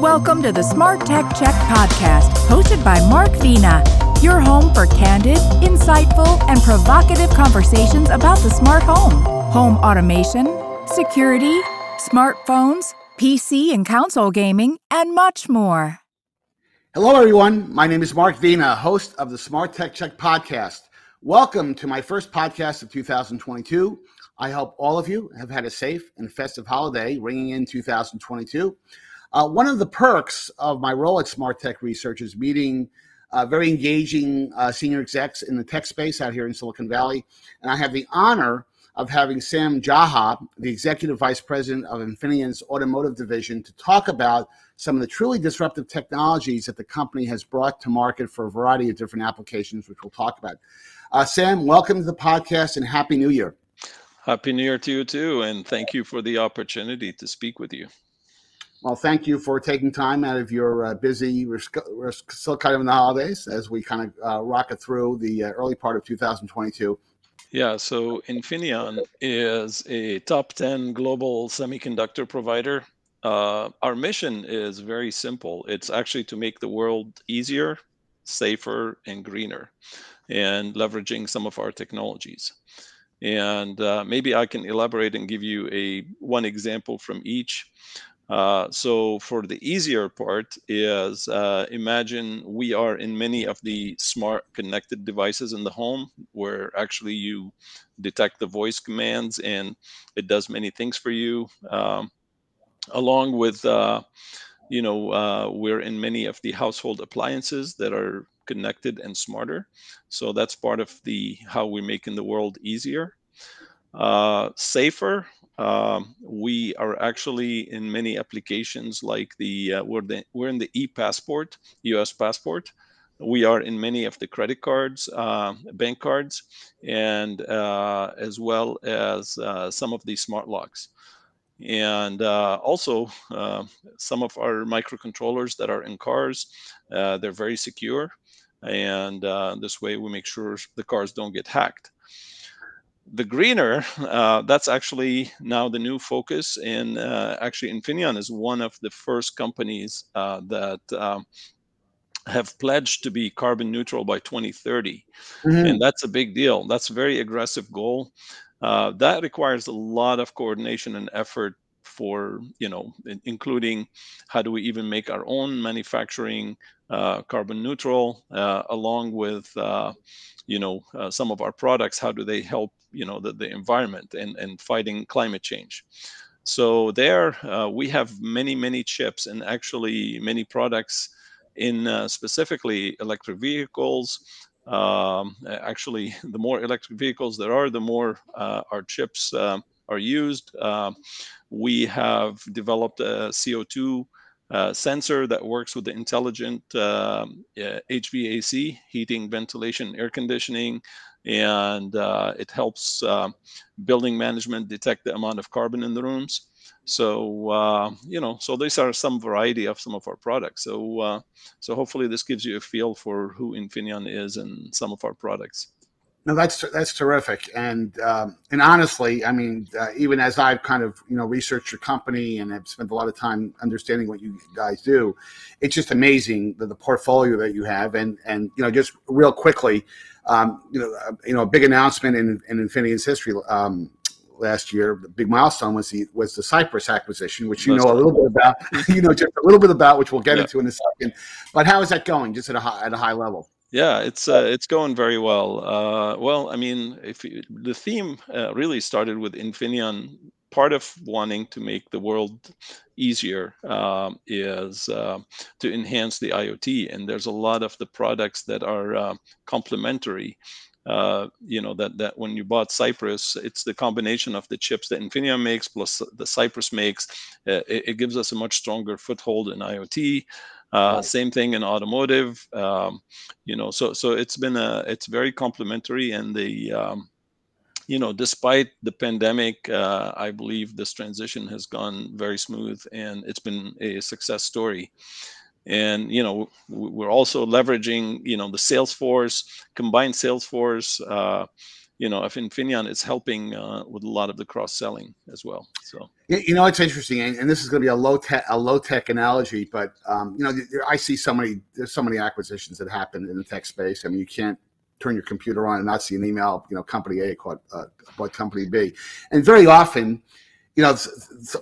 Welcome to the Smart Tech Check podcast, hosted by Mark Vena, your home for candid, insightful, and provocative conversations about the smart home, home automation, security, smartphones, PC and console gaming, and much more. Hello, everyone. My name is Mark Vena, host of the Smart Tech Check podcast. Welcome to my first podcast of 2022. I hope all of you have had a safe and festive holiday ringing in 2022. Uh, one of the perks of my role at Smart Tech Research is meeting uh, very engaging uh, senior execs in the tech space out here in Silicon Valley. And I have the honor of having Sam Geha, the Executive Vice President of Infineon's Automotive Division, to talk about some of the truly disruptive technologies that the company has brought to market for a variety of different applications, which we'll talk about. Uh, Sam, welcome to the podcast and Happy New Year. Happy New Year to you too, and thank you for the opportunity to speak with you. Well, thank you for taking time out of your uh, busy. We're, we're, still kind of in the holidays as we kind of uh, rocket through the uh, early part of 2022. Yeah, so Infineon is a top 10 global semiconductor provider. Uh, our mission is very simple it's actually to make the world easier, safer, and greener, and leveraging some of our technologies. And uh, maybe I can elaborate and give you a one example from each. Uh, so for the easier part is uh, imagine we are in many of the smart connected devices in the home where actually you detect the voice commands and it does many things for you. Um, along with uh, you know uh, we're in many of the household appliances that are connected and smarter. So that's part of the how we're making the world easier. Uh, safer um, we are actually in many applications like the uh, we're the we're in the e-passport, U.S. passport. We are in many of the credit cards, uh, bank cards, and uh, as well as uh, some of the smart locks, and uh, also uh, some of our microcontrollers that are in cars. they're very secure, and this way we make sure the cars don't get hacked the greener, uh, that's actually now the new focus. And uh, actually, Infineon is one of the first companies uh, that um, have pledged to be carbon neutral by 2030. Mm-hmm. And that's a big deal. That's a very aggressive goal. Uh, that requires a lot of coordination and effort for you know including how do we even make our own manufacturing uh, carbon neutral uh, along with uh, you know uh, some of our products how do they help you know the, the environment and and fighting climate change? So there uh, we have many many chips and actually many products in uh, specifically electric vehicles. Um, actually the more electric vehicles there are the more our chips are used we have developed a CO2 uh, sensor that works with the intelligent um, HVAC, heating, ventilation, air conditioning, and uh, it helps uh, building management detect the amount of carbon in the rooms. So uh, you know, so these are some variety of some of our products. So uh, so hopefully this gives you a feel for who Infineon is and some of our products. No, that's that's terrific, and um, and honestly, I mean, uh, even as I've kind of you know researched your company and have spent a lot of time understanding what you guys do, it's just amazing the, the portfolio that you have, and and you know just real quickly, um, you know, uh, you know, a big announcement in in Infineon's history um, last year, the big milestone was the was the Cypress acquisition, which you know a little bit about, you know, just a little bit about, which we'll get yeah. into in a second. But how is that going, just at a high, at a high level? Yeah, it's uh, it's going very well. Uh, well, I mean, if you, the theme uh, really started with Infineon, part of wanting to make the world easier um, is uh, to enhance the IoT, and there's a lot of the products that are uh, complementary. Uh, you know that that when you bought Cypress, it's the combination of the chips that Infineon makes plus the Cypress makes. It, it gives us a much stronger foothold in IoT. Uh, same thing in automotive. Um, you know, so so it's been a it's very complementary, and the um, you know, despite the pandemic, uh, I believe this transition has gone very smooth, and it's been a success story. And you know, we're also leveraging you know the Salesforce combined Salesforce. Uh, you know, of Infineon is helping uh, with a lot of the cross selling as well. So you know, it's interesting, and, this is going to be a low tech a low tech analogy, but um, you know, I see so many there's so many acquisitions that happen in the tech space. I mean, you can't turn your computer on and not see an email, you know, company A called uh, company B, and very often. You know,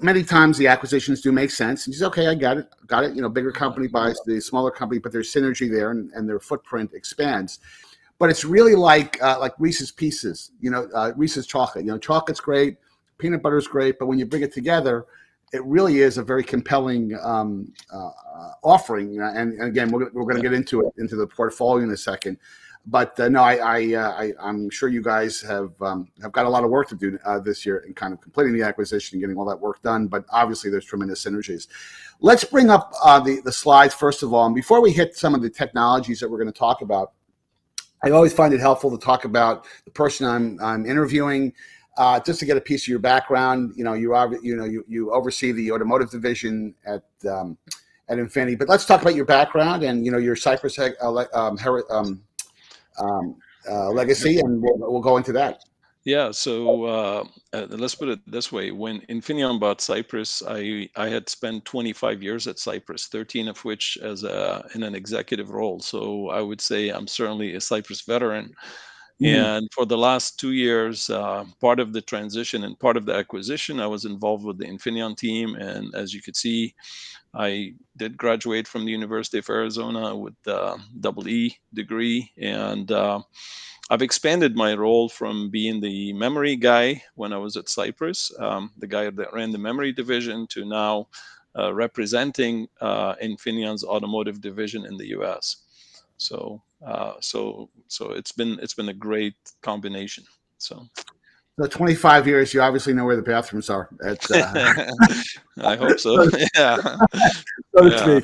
many times the acquisitions do make sense. And say, okay, I got it, got it. You know, bigger company buys the smaller company, but there's synergy there, and, and their footprint expands but it's really like uh, like Reese's Pieces, you know, uh, Reese's chocolate. You know, chocolate's great, peanut butter's great, but when you bring it together, it really is a very compelling um, uh, offering. And, and, again, we're, we're going to get into it into the portfolio in a second. But uh, no, I, I, uh, I am sure you guys have um, have got a lot of work to do uh, this year in kind of completing the acquisition, and getting all that work done. But obviously, there's tremendous synergies. Let's bring up the the slides first of all, and before we hit some of the technologies that we're going to talk about I always find it helpful to talk about the person I'm, I'm interviewing, uh, just to get a piece of your background. You know, you are, you know, you, you oversee the automotive division at um, at Infinity. But let's talk about your background and you know your Cypress uh, um, um, um, uh, legacy, and we'll, we'll go into that. Yeah, so uh, uh, let's put it this way: when Infineon bought Cypress, I I had spent 25 years at Cypress, 13 of which as a in an executive role. So I would say I'm certainly a Cypress veteran. Mm. And for the last two years, uh, part of the transition and part of the acquisition, I was involved with the Infineon team. And as you could see, I did graduate from the University of Arizona with the double E degree, and uh, I've expanded my role from being the memory guy when I was at Cypress, um, the guy that ran the memory division, to now uh, representing uh, Infineon's automotive division in the U.S. So, uh, so, so it's been it's been a great combination. So. So 25 years, you obviously know where the bathrooms are. At, uh... I hope so. yeah. so yeah.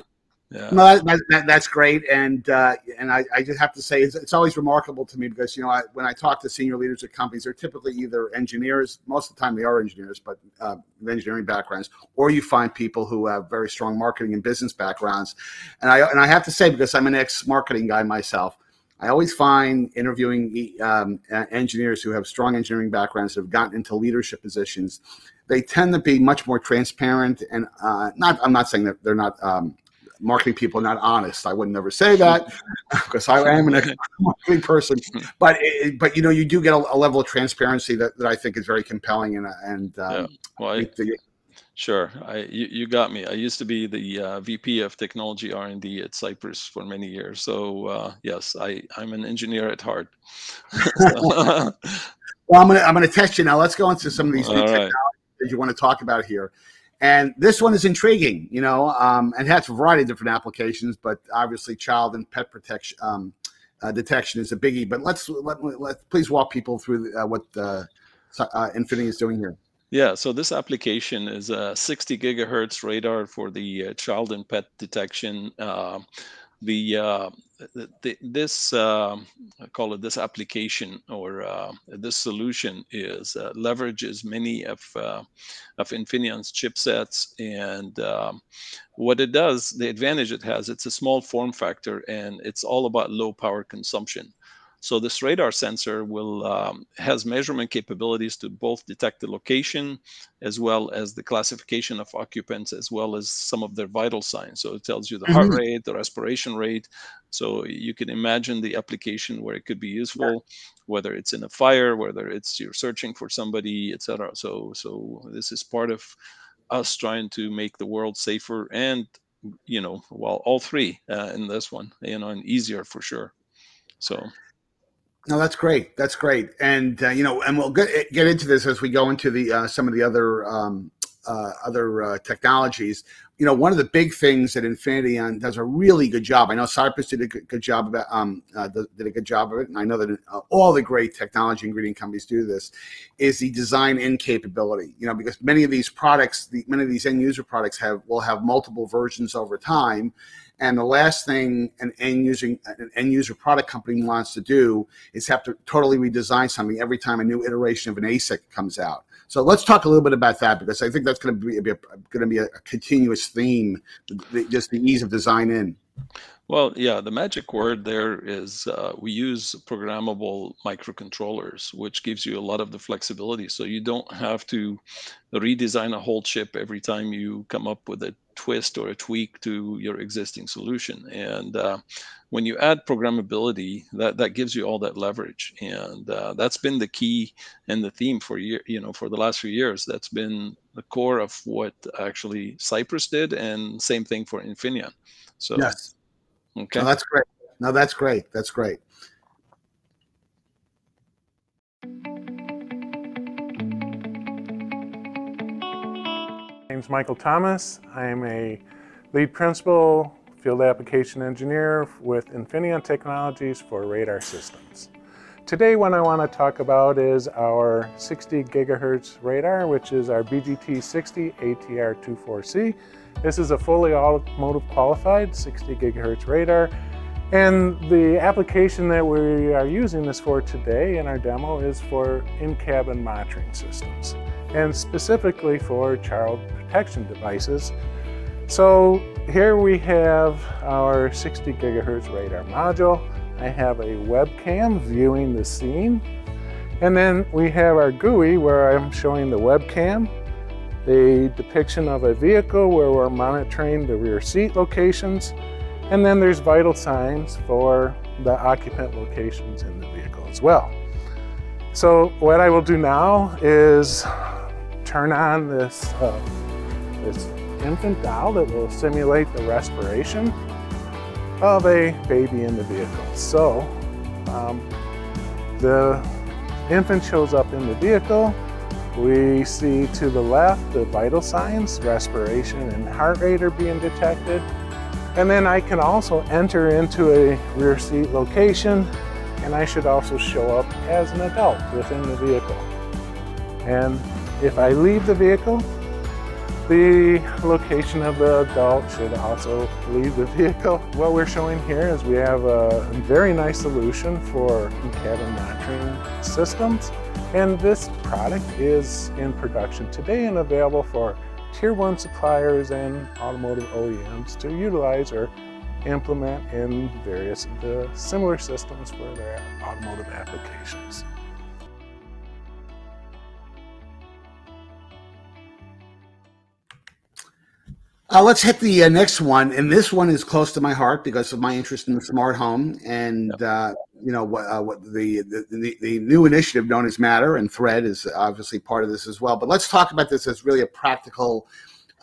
Yeah. No, that, that, that's great, and uh, and I, I, just have to say it's, it's, always remarkable to me because you know I, when I talk to senior leaders at companies, they're typically either engineers. Most of the time, they are engineers, but uh, engineering backgrounds, or you find people who have very strong marketing and business backgrounds. And I and I have to say because I'm an ex marketing guy myself, I always find interviewing um, engineers who have strong engineering backgrounds that have gotten into leadership positions. They tend to be much more transparent and uh, not. I'm not saying that they're not um, marketing people not honest. I would never say that because I am an marketing person. But it, but you know you do get a, a, level of transparency that, that I think is very compelling and and um, yeah. well, I, the, Sure, I you, you got me. I used to be the uh, VP of Technology R and D at Cypress for many years. So uh, yes, I I'm an engineer at heart. well, I'm gonna I'm gonna test you now. Let's go into some of these new technologies that you want to talk about here. And this one is intriguing, you know, um, and has a variety of different applications, but obviously child and pet protection um, uh, detection is a biggie. But let's let, let please walk people through uh, what uh, Infinity is doing here. Yeah, so this application is a 60 gigahertz radar for the uh, child and pet detection. Uh, the, uh, the, this I call it this application or uh, this solution is uh, leverages many of uh, of Infineon's chipsets and um, what it does the advantage it has it's a small form factor and it's all about low power consumption so this radar sensor will um, has measurement capabilities to both detect the location as well as the classification of occupants as well as some of their vital signs. So it tells you the heart mm-hmm. rate, the respiration rate. So you can imagine the application where it could be useful, whether it's in a fire, whether it's you're searching for somebody, etc. So so this is part of us trying to make the world safer and you know well all three uh, in this one you know and easier for sure so no, that's great. That's great. And uh, you know, and we'll get, get into this as we go into the uh, some of the other um, uh, other uh, technologies. You know, one of the big things that Infineon does a really good job. I know Cypress did a good, good job um, uh, did a good job of it, and I know that uh, all the great technology ingredient companies do this. Is the design in capability? You know, because many of these products, the, many of these end user products have will have multiple versions over time and the last thing an end using an end user product company wants to do is have to totally redesign something every time a new iteration of an ASIC comes out. So let's talk a little bit about that because I think that's going to be, be going to be a, a continuous theme, just the ease of design in. Well, yeah, the magic word there is uh, we use programmable microcontrollers, which gives you a lot of the flexibility. So you don't have to redesign a whole chip every time you come up with a twist or a tweak to your existing solution. And uh, when you add programmability, that, that gives you all that leverage. And uh, that's been the key and the theme for year, you know, for the last few years. That's been the core of what actually Cypress did, and same thing for Infineon. So yes Okay. No, that's great. No, that's great. That's great. My name's Michael Thomas. I'm a lead principal field application engineer with Infineon Technologies for radar systems. Today what I want to talk about is our 60 gigahertz radar, which is our BGT60 ATR24C. This is a fully automotive qualified 60 gigahertz radar. And the application that we are using this for today in our demo is for in-cabin monitoring systems, and specifically for child protection devices. So here we have our 60 gigahertz radar module. I have a webcam viewing the scene. And then we have our GUI where I'm showing the webcam, the depiction of a vehicle where we're monitoring the rear seat locations, and then there's vital signs for the occupant locations in the vehicle as well. So what I will do now is turn on this, uh, this infant doll that will simulate the respiration of a baby in the vehicle. So um, the infant shows up in the vehicle. We see to the left the vital signs, respiration and heart rate are being detected. And then I can also enter into a rear seat location and I should also show up as an adult within the vehicle. And if I leave the vehicle, the location of the adult should also leave the vehicle. What we're showing here is we have a very nice solution for cabin monitoring systems. And this product is in production today and available for tier one suppliers and automotive OEMs to utilize or implement in various the similar systems for their automotive applications. Uh, let's hit the uh, next one, and this one is close to my heart because of my interest in the smart home, and yep. uh, you know what, uh, what the, the, the new initiative known as Matter and Thread is obviously part of this as well. But let's talk about this as really a practical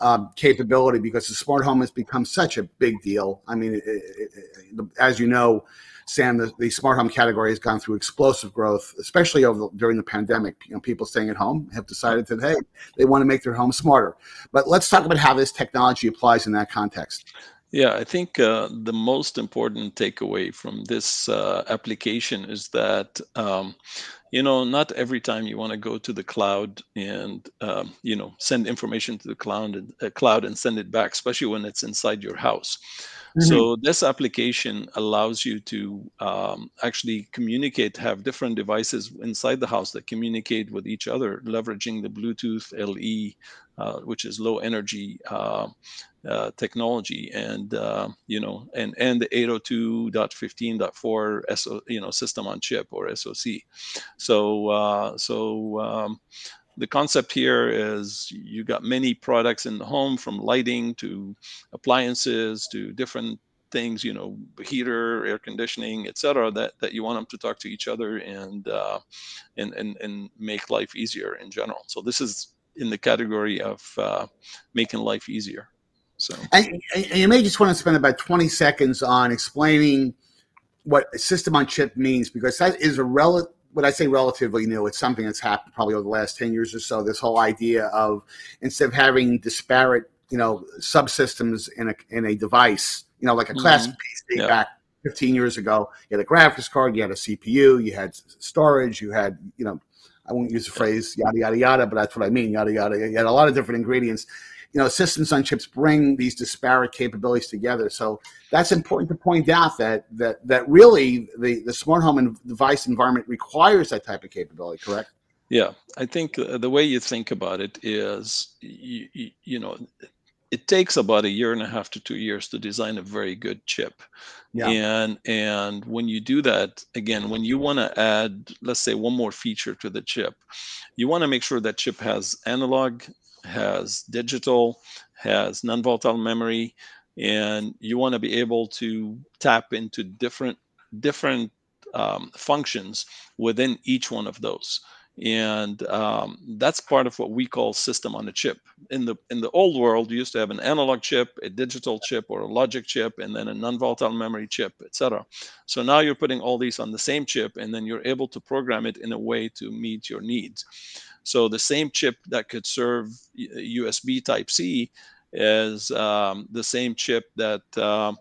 um, capability because the smart home has become such a big deal. I mean, it, it, it, as you know, Sam, the, the, smart home category has gone through explosive growth, especially over during the pandemic. You know, people staying at home have decided that hey, they want to make their home smarter. But let's talk about how this technology applies in that context. Yeah, I think uh, the most important takeaway from this uh, application is that um, you know not every time you want to go to the cloud and um, you know send information to the cloud and uh, cloud and send it back, especially when it's inside your house. Mm-hmm. So this application allows you to um, actually communicate, have different devices inside the house that communicate with each other, leveraging the Bluetooth LE, uh, which is low energy uh, uh, technology, and uh, you know, and and the 802.15.4 SO, you know, system on chip or SoC. So uh, so. Um, the concept here is you got many products in the home from lighting to appliances to different things you know heater air conditioning etc that that you want them to talk to each other and uh, and, and and make life easier in general. So this is in the category of uh, making life easier. So. And, and you may just want to spend about 20 seconds on explaining what system on chip means because that is a relative when I say relatively new, it's something that's happened probably over the last 10 years or so. This whole idea of instead of having disparate, you know, subsystems in a, in a device, you know, like a classic mm-hmm. PC yep. back 15 years ago, you had a graphics card, you had a CPU, you had storage, you had, you know, I won't use the phrase yada, yada, yada, but that's what I mean, yada, yada. You had a lot of different ingredients you know, systems on chips bring these disparate capabilities together. So that's important to point out that that that really the the smart home and device environment requires that type of capability. Correct? Yeah, I think the way you think about it is, you, you, you know, it takes about a year and a half to two years to design a very good chip. Yeah. And and when you do that, again, when you want to add, let's say, one more feature to the chip, you want to make sure that chip has analog, has digital, has non-volatile memory, and you want to be able to tap into different different um, functions within each one of those. And um, that's part of what we call system on a chip. In the in the old world you used to have an analog chip a digital chip or a logic chip and then a non-volatile memory chip etc so now you're putting all these on the same chip and then you're able to program it in a way to meet your needs so the same chip that could serve usb type c is um, the same chip that uh,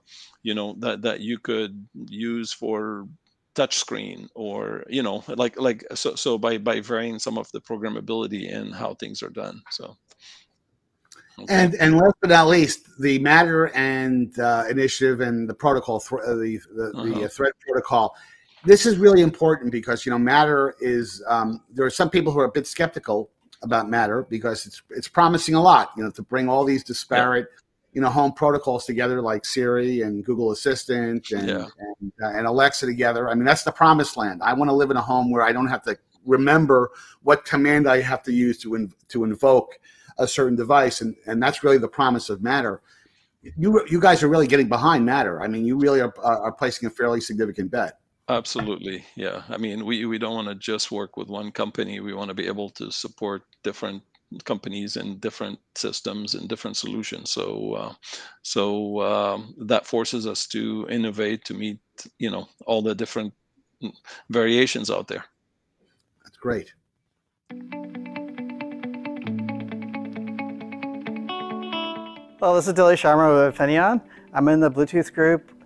you know that, that you could use for touchscreen or you know like like so so by by varying some of the programmability and how things are done so okay. and and last but not least the matter and uh, initiative and the protocol th- uh, the the, uh-huh. the thread protocol this is really important because you know matter is um, there are some people who are a bit skeptical about matter because it's it's promising a lot you know to bring all these disparate yeah you know home protocols together like Siri and Google Assistant and yeah. and, uh, and, Alexa together. I mean that's the promised land. I want to live in a home where I don't have to remember what command I have to use to in, to invoke a certain device, and and that's really the promise of Matter. You you guys are really getting behind Matter. I mean, you really are are placing a fairly significant bet. Absolutely, yeah. I mean, we we don't want to just work with one company. We want to be able to support different companies and different systems and different solutions. So, uh, so um, that forces us to innovate to meet, you know, all the different variations out there. That's great. Well, this is Dilly Sharma with Infineon. I'm in the Bluetooth group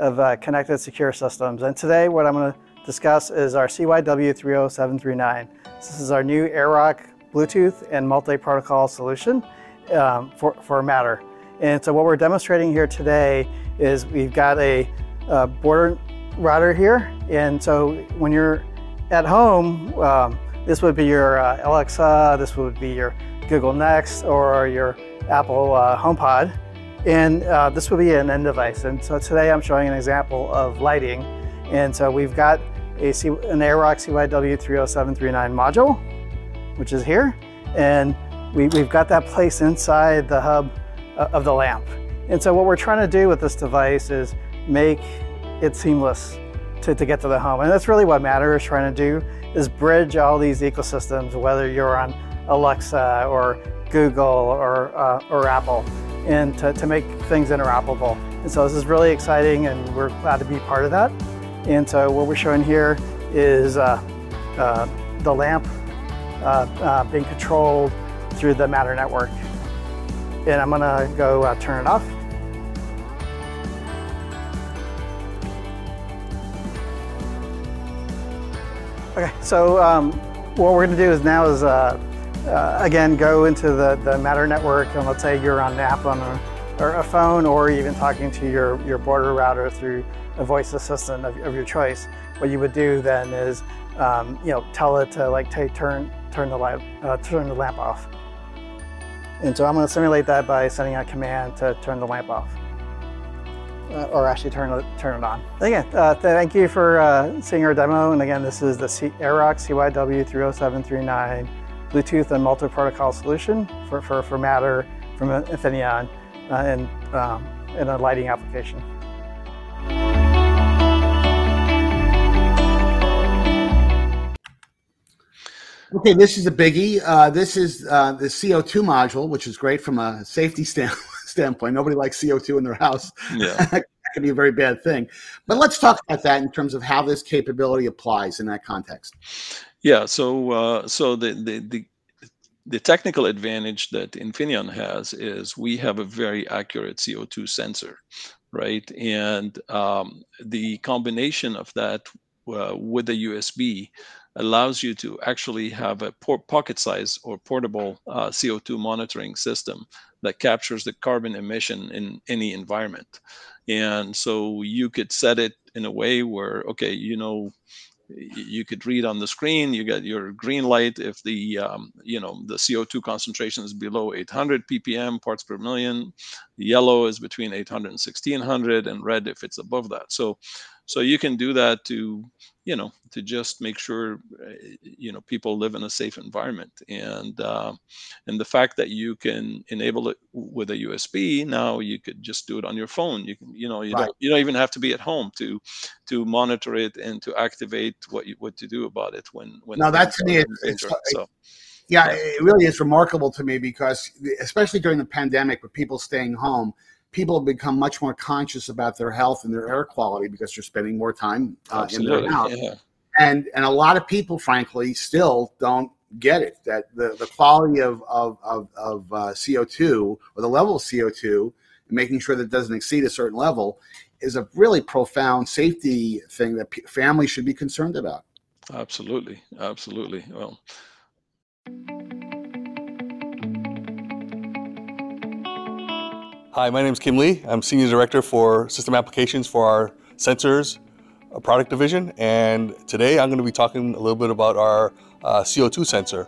of uh, Connected Secure Systems. And today what I'm going to discuss is our CYW30739. This is our new AIROC Bluetooth and multi-protocol solution um, for, for Matter. And so what we're demonstrating here today is we've got a, a border router here. And so when you're at home, um, this would be your uh, Alexa, this would be your Google Nest or your Apple uh, HomePod. And uh, this will be an end device. And so today I'm showing an example of lighting. And so we've got a C an AIROC CYW30739 module which is here. And we, we've got that placed inside the hub uh, of the lamp. And so what we're trying to do with this device is make it seamless to, to get to the home. And that's really what Matter is trying to do, is bridge all these ecosystems, whether you're on Alexa or Google or, uh, or Apple, and to, to make things interoperable. And so this is really exciting and we're glad to be part of that. And so what we're showing here is uh, uh, the lamp uh, uh, being controlled through the Matter network. And I'm gonna go uh, turn it off. Okay, so um, what we're gonna do is now is uh, again go into the, the Matter network and let's say you're on an app on a, or a phone or even talking to your, your border router through a voice assistant of, of your choice. What you would do then is um, you know tell it to like take turn turn the light, uh, turn the lamp off. And so I'm going to simulate that by sending a command to turn the lamp off. Uh, or actually turn it, turn it on. Again, uh, thank you for uh, seeing our demo. And again, this is the C AIROC CYW30739 Bluetooth and multi-protocol solution for, for, for Matter from Infineon uh, and um, in a lighting application. Okay, this is a biggie. Uh, this is uh, the CO2 module, which is great from a safety stand- standpoint. Nobody likes CO2 in their house. Yeah. that can be a very bad thing. But let's talk about that in terms of how this capability applies in that context. Yeah. So, uh, so the, the the the technical advantage that Infineon has is we have a very accurate CO2 sensor, right? And um, the combination of that uh, with the USB allows you to actually have a pocket size or portable uh, CO2 monitoring system that captures the carbon emission in any environment. And so you could set it in a way where, okay, you know, you could read on the screen you get your green light if the um, you know the co2 concentration is below 800 ppm parts per million. Yellow is between 800 and 1600 and red if it's above that. So so you can do that to you know to just make sure uh, you know people live in a safe environment. And uh, and the fact that you can enable it with a usb now you could just do it on your phone. You can you know you right. don't you don't even have to be at home to to monitor it and to activate what you what to do about it when when now that to me it's, it's, so yeah, it really is remarkable to me because especially during the pandemic with people staying home people have become much more conscious about their health and their air quality because they're spending more time uh, in their house. Yeah. And and a lot of people, frankly, still don't get it that the, the quality of of of, of uh, CO two or the level of CO two, making sure that it doesn't exceed a certain level, is a really profound safety thing that p- families should be concerned about. Absolutely, absolutely. Well. Hi, my name is Kim Lee. I'm Senior Director for System Applications for our Sensors uh, product division. And today I'm going to be talking a little bit about our uh, CO2 sensor.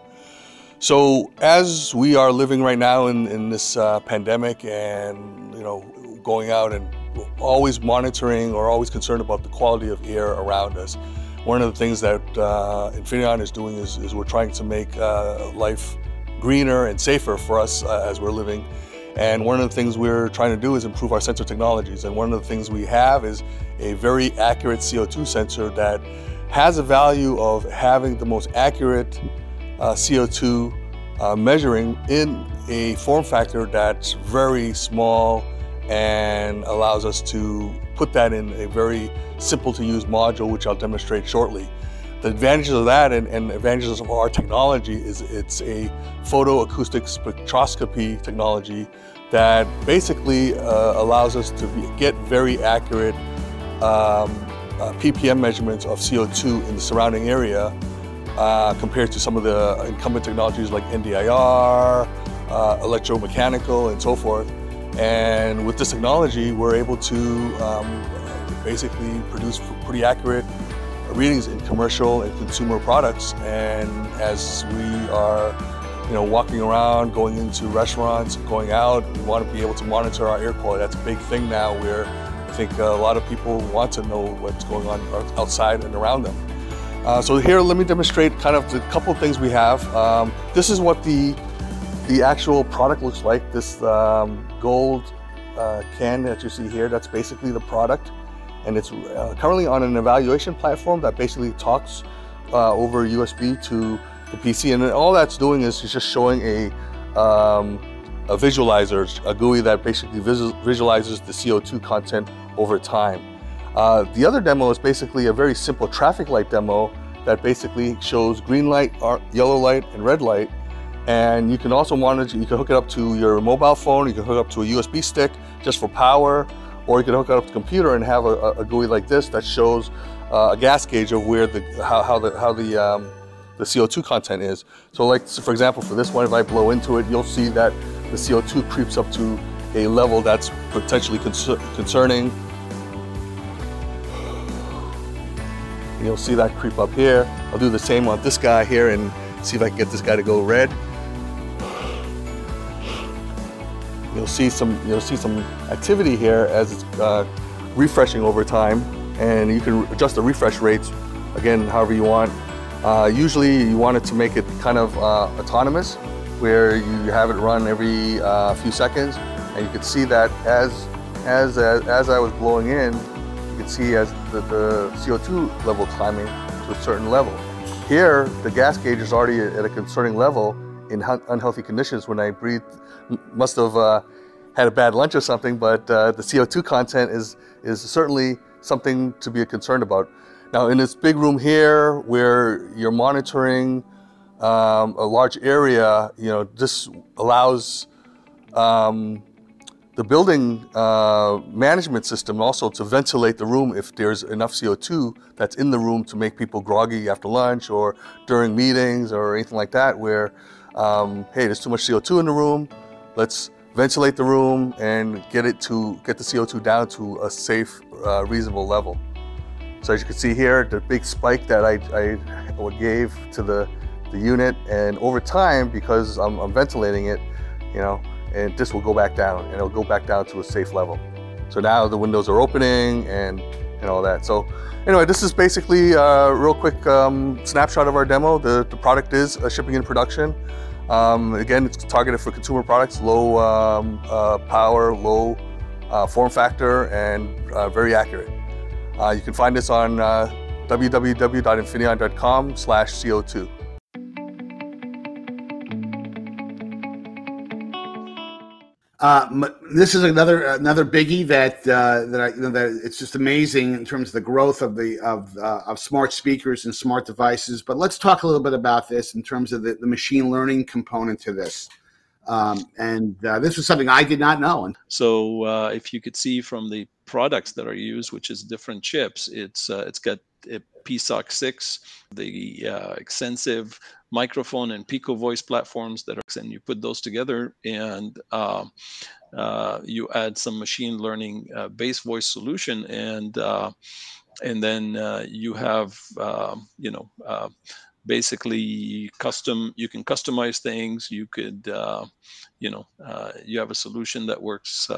So as we are living right now in, in this uh, pandemic and, you know, going out and always monitoring or always concerned about the quality of air around us, one of the things that uh, Infineon is doing is, is we're trying to make uh, life greener and safer for us uh, as we're living and one of the things we're trying to do is improve our sensor technologies. And one of the things we have is a very accurate CO2 sensor that has a value of having the most accurate uh, CO2 uh, measuring in a form factor that's very small and allows us to put that in a very simple to use module, which I'll demonstrate shortly. The advantages of that and, and advantages of our technology is it's a photoacoustic spectroscopy technology that basically uh, allows us to be, get very accurate um, uh, ppm measurements of CO2 in the surrounding area uh, compared to some of the incumbent technologies like NDIR, uh, electromechanical, and so forth. And with this technology, we're able to um, basically produce pretty accurate readings in commercial and consumer products. And as we are, you know, walking around, going into restaurants, going out, we want to be able to monitor our air quality. That's a big thing now where I think a lot of people want to know what's going on outside and around them. Uh, so here, let me demonstrate kind of the couple things we have. Um, this is what the the actual product looks like. This um, gold uh, can that you see here, that's basically the product and it's uh, currently on an evaluation platform that basically talks uh, over USB to the PC, and all that's doing is just showing a um, a visualizer, a GUI that basically visualizes the CO2 content over time. Uh, the other demo is basically a very simple traffic light demo that basically shows green light, yellow light, and red light. And you can also monitor, you can hook it up to your mobile phone, you can hook it up to a USB stick just for power, or you can hook it up to the computer and have a, a GUI like this that shows uh, a gas gauge of where the how, how the how the um, the CO2 content is. So like so for example, for this one, if I blow into it, you'll see that the CO2 creeps up to a level that's potentially concerning. And you'll see that creep up here. I'll do the same on this guy here and see if I can get this guy to go red. You'll see some you'll see some activity here as it's uh, refreshing over time, and you can adjust the refresh rates again however you want. Uh, usually you want it to make it kind of uh, autonomous, where you have it run every uh, few seconds, and you can see that as as as, as I was blowing in, you can see as the, the CO2 level climbing to a certain level. Here, the gas gauge is already at a concerning level in unhealthy conditions when I breathed must have uh, had a bad lunch or something, but uh, the CO2 content is, is certainly something to be concerned about. Now, in this big room here, where you're monitoring um, a large area, you know, this allows um, the building uh, management system also to ventilate the room if there's enough CO2 that's in the room to make people groggy after lunch or during meetings or anything like that, where, um, hey, there's too much CO2 in the room, Let's ventilate the room and get it to get the CO2 down to a safe, uh, reasonable level. So as you can see here, the big spike that I, I gave to the, the unit, and over time, because I'm, I'm ventilating it, you know, and this will go back down, and it'll go back down to a safe level. So now the windows are opening and, and all that. So anyway, this is basically a real quick um, snapshot of our demo. The, the product is uh, shipping in production. Um, again, it's targeted for consumer products, low um, uh, power, low uh, form factor, and uh, very accurate. Uh, you can find this on uh, www.infineon.com slash CO2. Uh, this is another another biggie that uh, that I, you know that it's just amazing in terms of the growth of the of uh, of smart speakers and smart devices. But let's talk a little bit about this in terms of the, the machine learning component to this. Um, and uh, this was something I did not know. And so uh, if you could see from the products that are used, which is different chips, it's it's got a PSOC 6, the XENSIV microphone and Picovoice platforms that are, and you put those together and uh, uh, you add some machine learning uh, base voice solution and uh, and then uh, you have um, you know uh, basically custom you can customize things you could you know you have a solution that works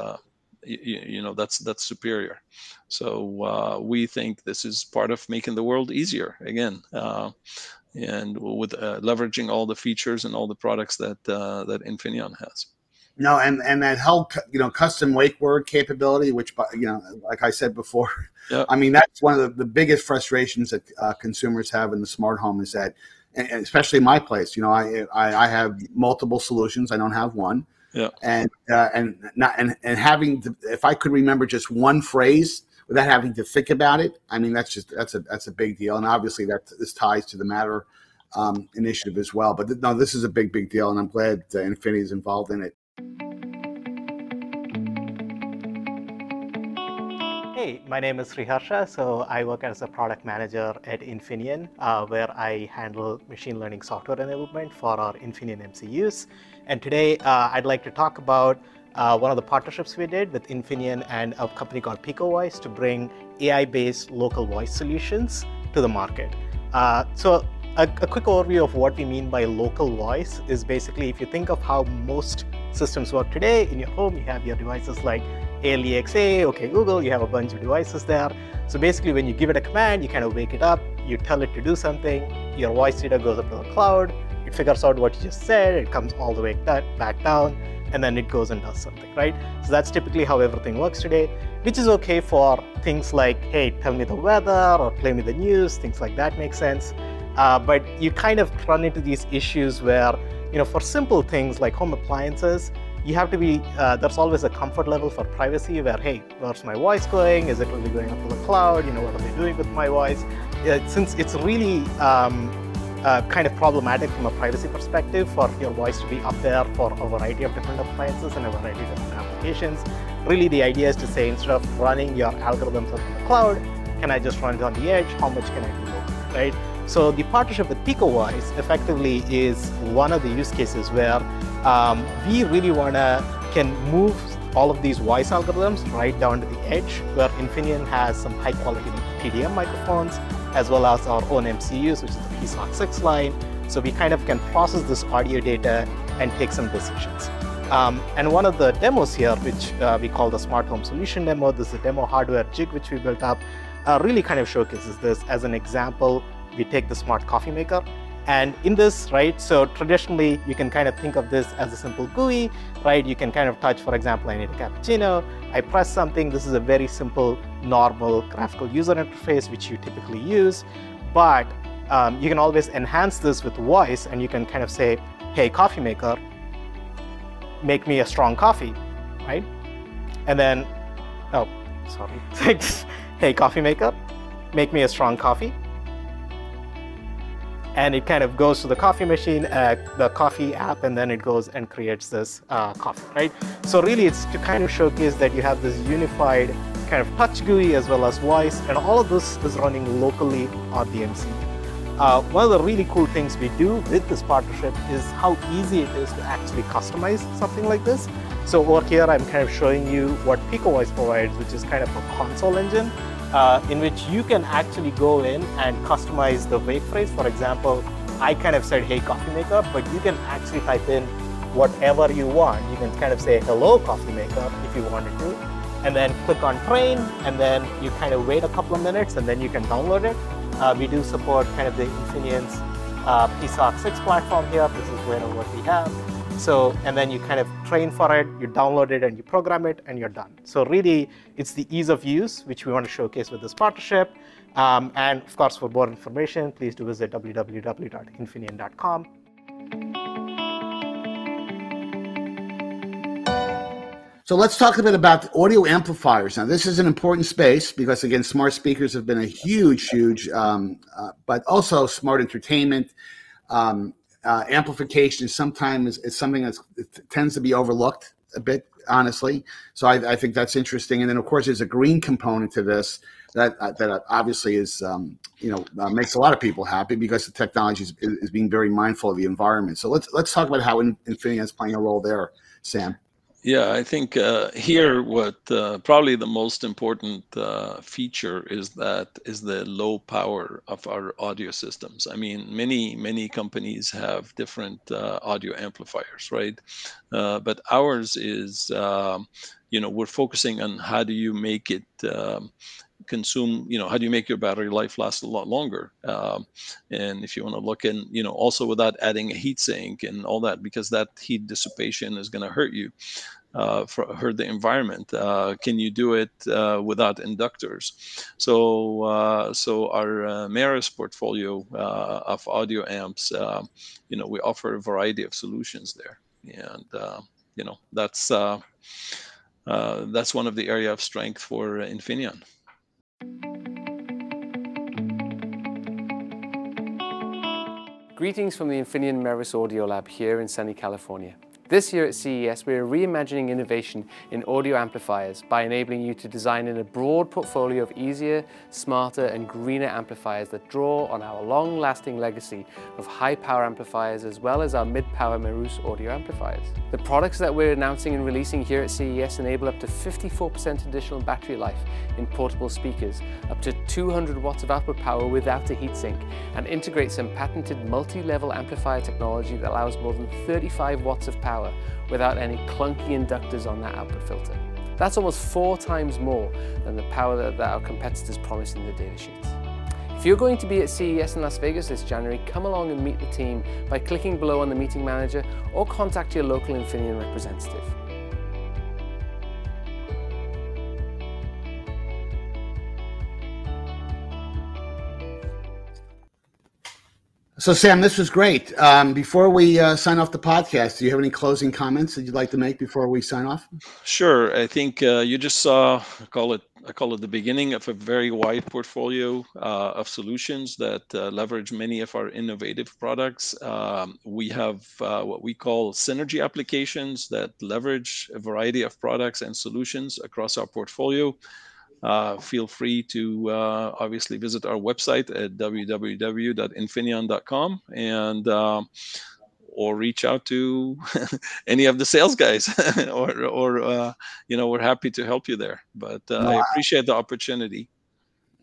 you, you, know that's that's superior so uh, we think this is part of making the world easier again uh, and with uh, leveraging all the features and all the products that uh, that Infineon has. No, and and that whole you know custom wake word capability, which you know, like I said before, yep. I mean that's one of the, the biggest frustrations that uh, consumers have in the smart home is that, and especially my place, you know, I, I, I have multiple solutions, I don't have one, yeah, and uh, and not and and having to, if I could remember just one phrase without having to think about it. I mean, that's just that's a that's a big deal, and obviously that this ties to the Matter um, initiative as well. But th- no, this is a big big deal, and I'm glad uh, Infinity is involved in it. Hey, my name is Sriharsha. So I work as a product manager at Infineon, uh, where I handle machine learning software enablement for our Infineon MCUs. And today uh, I'd like to talk about uh, one of the partnerships we did with Infineon and a company called Picovoice to bring AI-based local voice solutions to the market. Uh, so a, a, quick overview of what we mean by local voice is basically if you think of how most systems work today in your home, you have your devices like ALEXA, OK Google, you have a bunch of devices there. So basically when you give it a command, you kind of wake it up, you tell it to do something, your voice data goes up to the cloud, it figures out what you just said, it comes all the way back down, and then it goes and does something, right? So that's typically how everything works today, which is okay for things like, hey, tell me the weather or play me the news, things like that make sense. Uh, but you kind of run into these issues where, you know, for simple things like home appliances, you have to be, uh, there's always a comfort level for privacy where, hey, where's my voice going? Is it really going up to the cloud? You know, what are they doing with my voice? Uh, since it's really um, uh, kind of problematic from a privacy perspective for your voice to be up there for a variety of different appliances and a variety of different applications. Really, the idea is to say instead of running your algorithms up in the cloud, can I just run it on the edge? How much can I do right? So the partnership with Picovoice effectively is one of the use cases where um, we really want to can move all of these voice algorithms right down to the edge, where Infineon has some high quality PDM microphones, as well as our own MCUs, which is the PSOC 6 line. So we kind of can process this audio data and take some decisions. Um, and one of the demos here, which uh, we call the smart home solution demo, this is a demo hardware jig which we built up, uh, really kind of showcases this. As an example, we take the smart coffee maker and in this, right, so traditionally you can kind of think of this as a simple GUI, right? You can kind of touch, for example, I need a cappuccino, I press something. This is a very simple, normal graphical user interface which you typically use. But um, you can always enhance this with voice and you can kind of say, hey, coffee maker, make me a strong coffee, right? And then, oh, sorry. hey, coffee maker, make me a strong coffee and it kind of goes to the coffee machine, uh, the coffee app, and then it goes and creates this uh, coffee, right? So really it's to kind of showcase that you have this unified kind of touch GUI as well as voice, and all of this is running locally on the MCU. Uh, one of the really cool things we do with this partnership is how easy it is to actually customize something like this. So over here, I'm kind of showing you what Picovoice provides, which is kind of a console engine uh, in which you can actually go in and customize the wake phrase. For example, I kind of said, hey, coffee maker, but you can actually type in whatever you want. You can kind of say, hello, coffee maker, if you wanted to, and then click on train, and then you kind of wait a couple of minutes, and then you can download it. Uh, we do support kind of the Infineon's uh, PSOC 6 platform here. This is where what we have. So, and then you kind of train for it, you download it and you program it and you're done. So really, it's the ease of use, which we want to showcase with this partnership. Um, and of course, for more information, please do visit www.infineon.com. So let's talk a bit about audio amplifiers. Now, this is an important space because, again, smart speakers have been a huge, huge, um, uh, but also smart entertainment. Um, uh, amplification sometimes is something that tends to be overlooked a bit, honestly. So I, I, think that's interesting. And then, of course, there's a green component to this that uh, that obviously is um, you know uh, makes a lot of people happy because the technology is, is, being very mindful of the environment. So let's let's talk about how Infineon is playing a role there, Sam. Yeah, I think uh, here what uh, probably the most important uh, feature is that is the low power of our audio systems. I mean, many many companies have different uh, audio amplifiers, right? Uh, but ours is, um, you know, we're focusing on how do you make it um, consume you know how do you make your battery life last a lot longer? Um, and if you want to look in you know also without adding a heat sink and all that because that heat dissipation is going to hurt you uh, for, hurt the environment uh, can you do it uh, without inductors? So uh, so our uh, MERUS portfolio uh, of audio amps um, you know we offer a variety of solutions there. And you know that's that's one of the area of strength for Infineon. Greetings from the Infineon MERUS Audio Lab here in sunny California. This year at CES, we are reimagining innovation in audio amplifiers by enabling you to design in a broad portfolio of easier, smarter and greener amplifiers that draw on our long-lasting legacy of high-power amplifiers as well as our mid-power MERUS audio amplifiers. The products that we're announcing and releasing here at CES enable up to 54% additional battery life in portable speakers, up to 200 watts of output power without a heatsink, and integrate some patented multi-level amplifier technology that allows more than 35 watts of power without any clunky inductors on that output filter. That's almost four times more than the power that, that our competitors promise in the data sheets. If you're going to be at CES in Las Vegas this January, come along and meet the team by clicking below on the meeting manager or contact your local Infineon representative. So, Sam, this was great. Um, before we uh, sign off the podcast, do you have any closing comments that you'd like to make before we sign off? Sure. I think uh, you just saw, I call it, I call it the beginning of a very wide portfolio uh, of solutions that uh, leverage many of our innovative products. Um, we have uh, what we call synergy applications that leverage a variety of products and solutions across our portfolio uh, feel free to uh, obviously visit our website at www.infineon.com and um, or reach out to any of the sales guys or, or uh, you know we're happy to help you there. But uh, i appreciate the opportunity.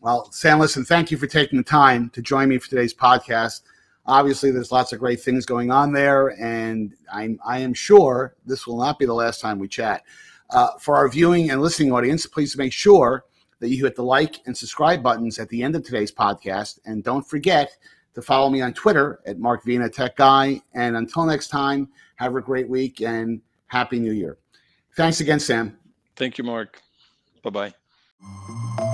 Well sam listen thank you for taking the time to join me for today's podcast. Obviously there's lots of great things going on there and i'm i am sure this will not be the last time we chat. Uh, for our viewing and listening audience please make sure that you hit the like and subscribe buttons at the end of today's podcast. And don't forget to follow me on Twitter at Mark Vena Tech Guy. And until next time, have a great week and Happy New Year. Thanks again, Sam. Thank you, Mark. Bye bye.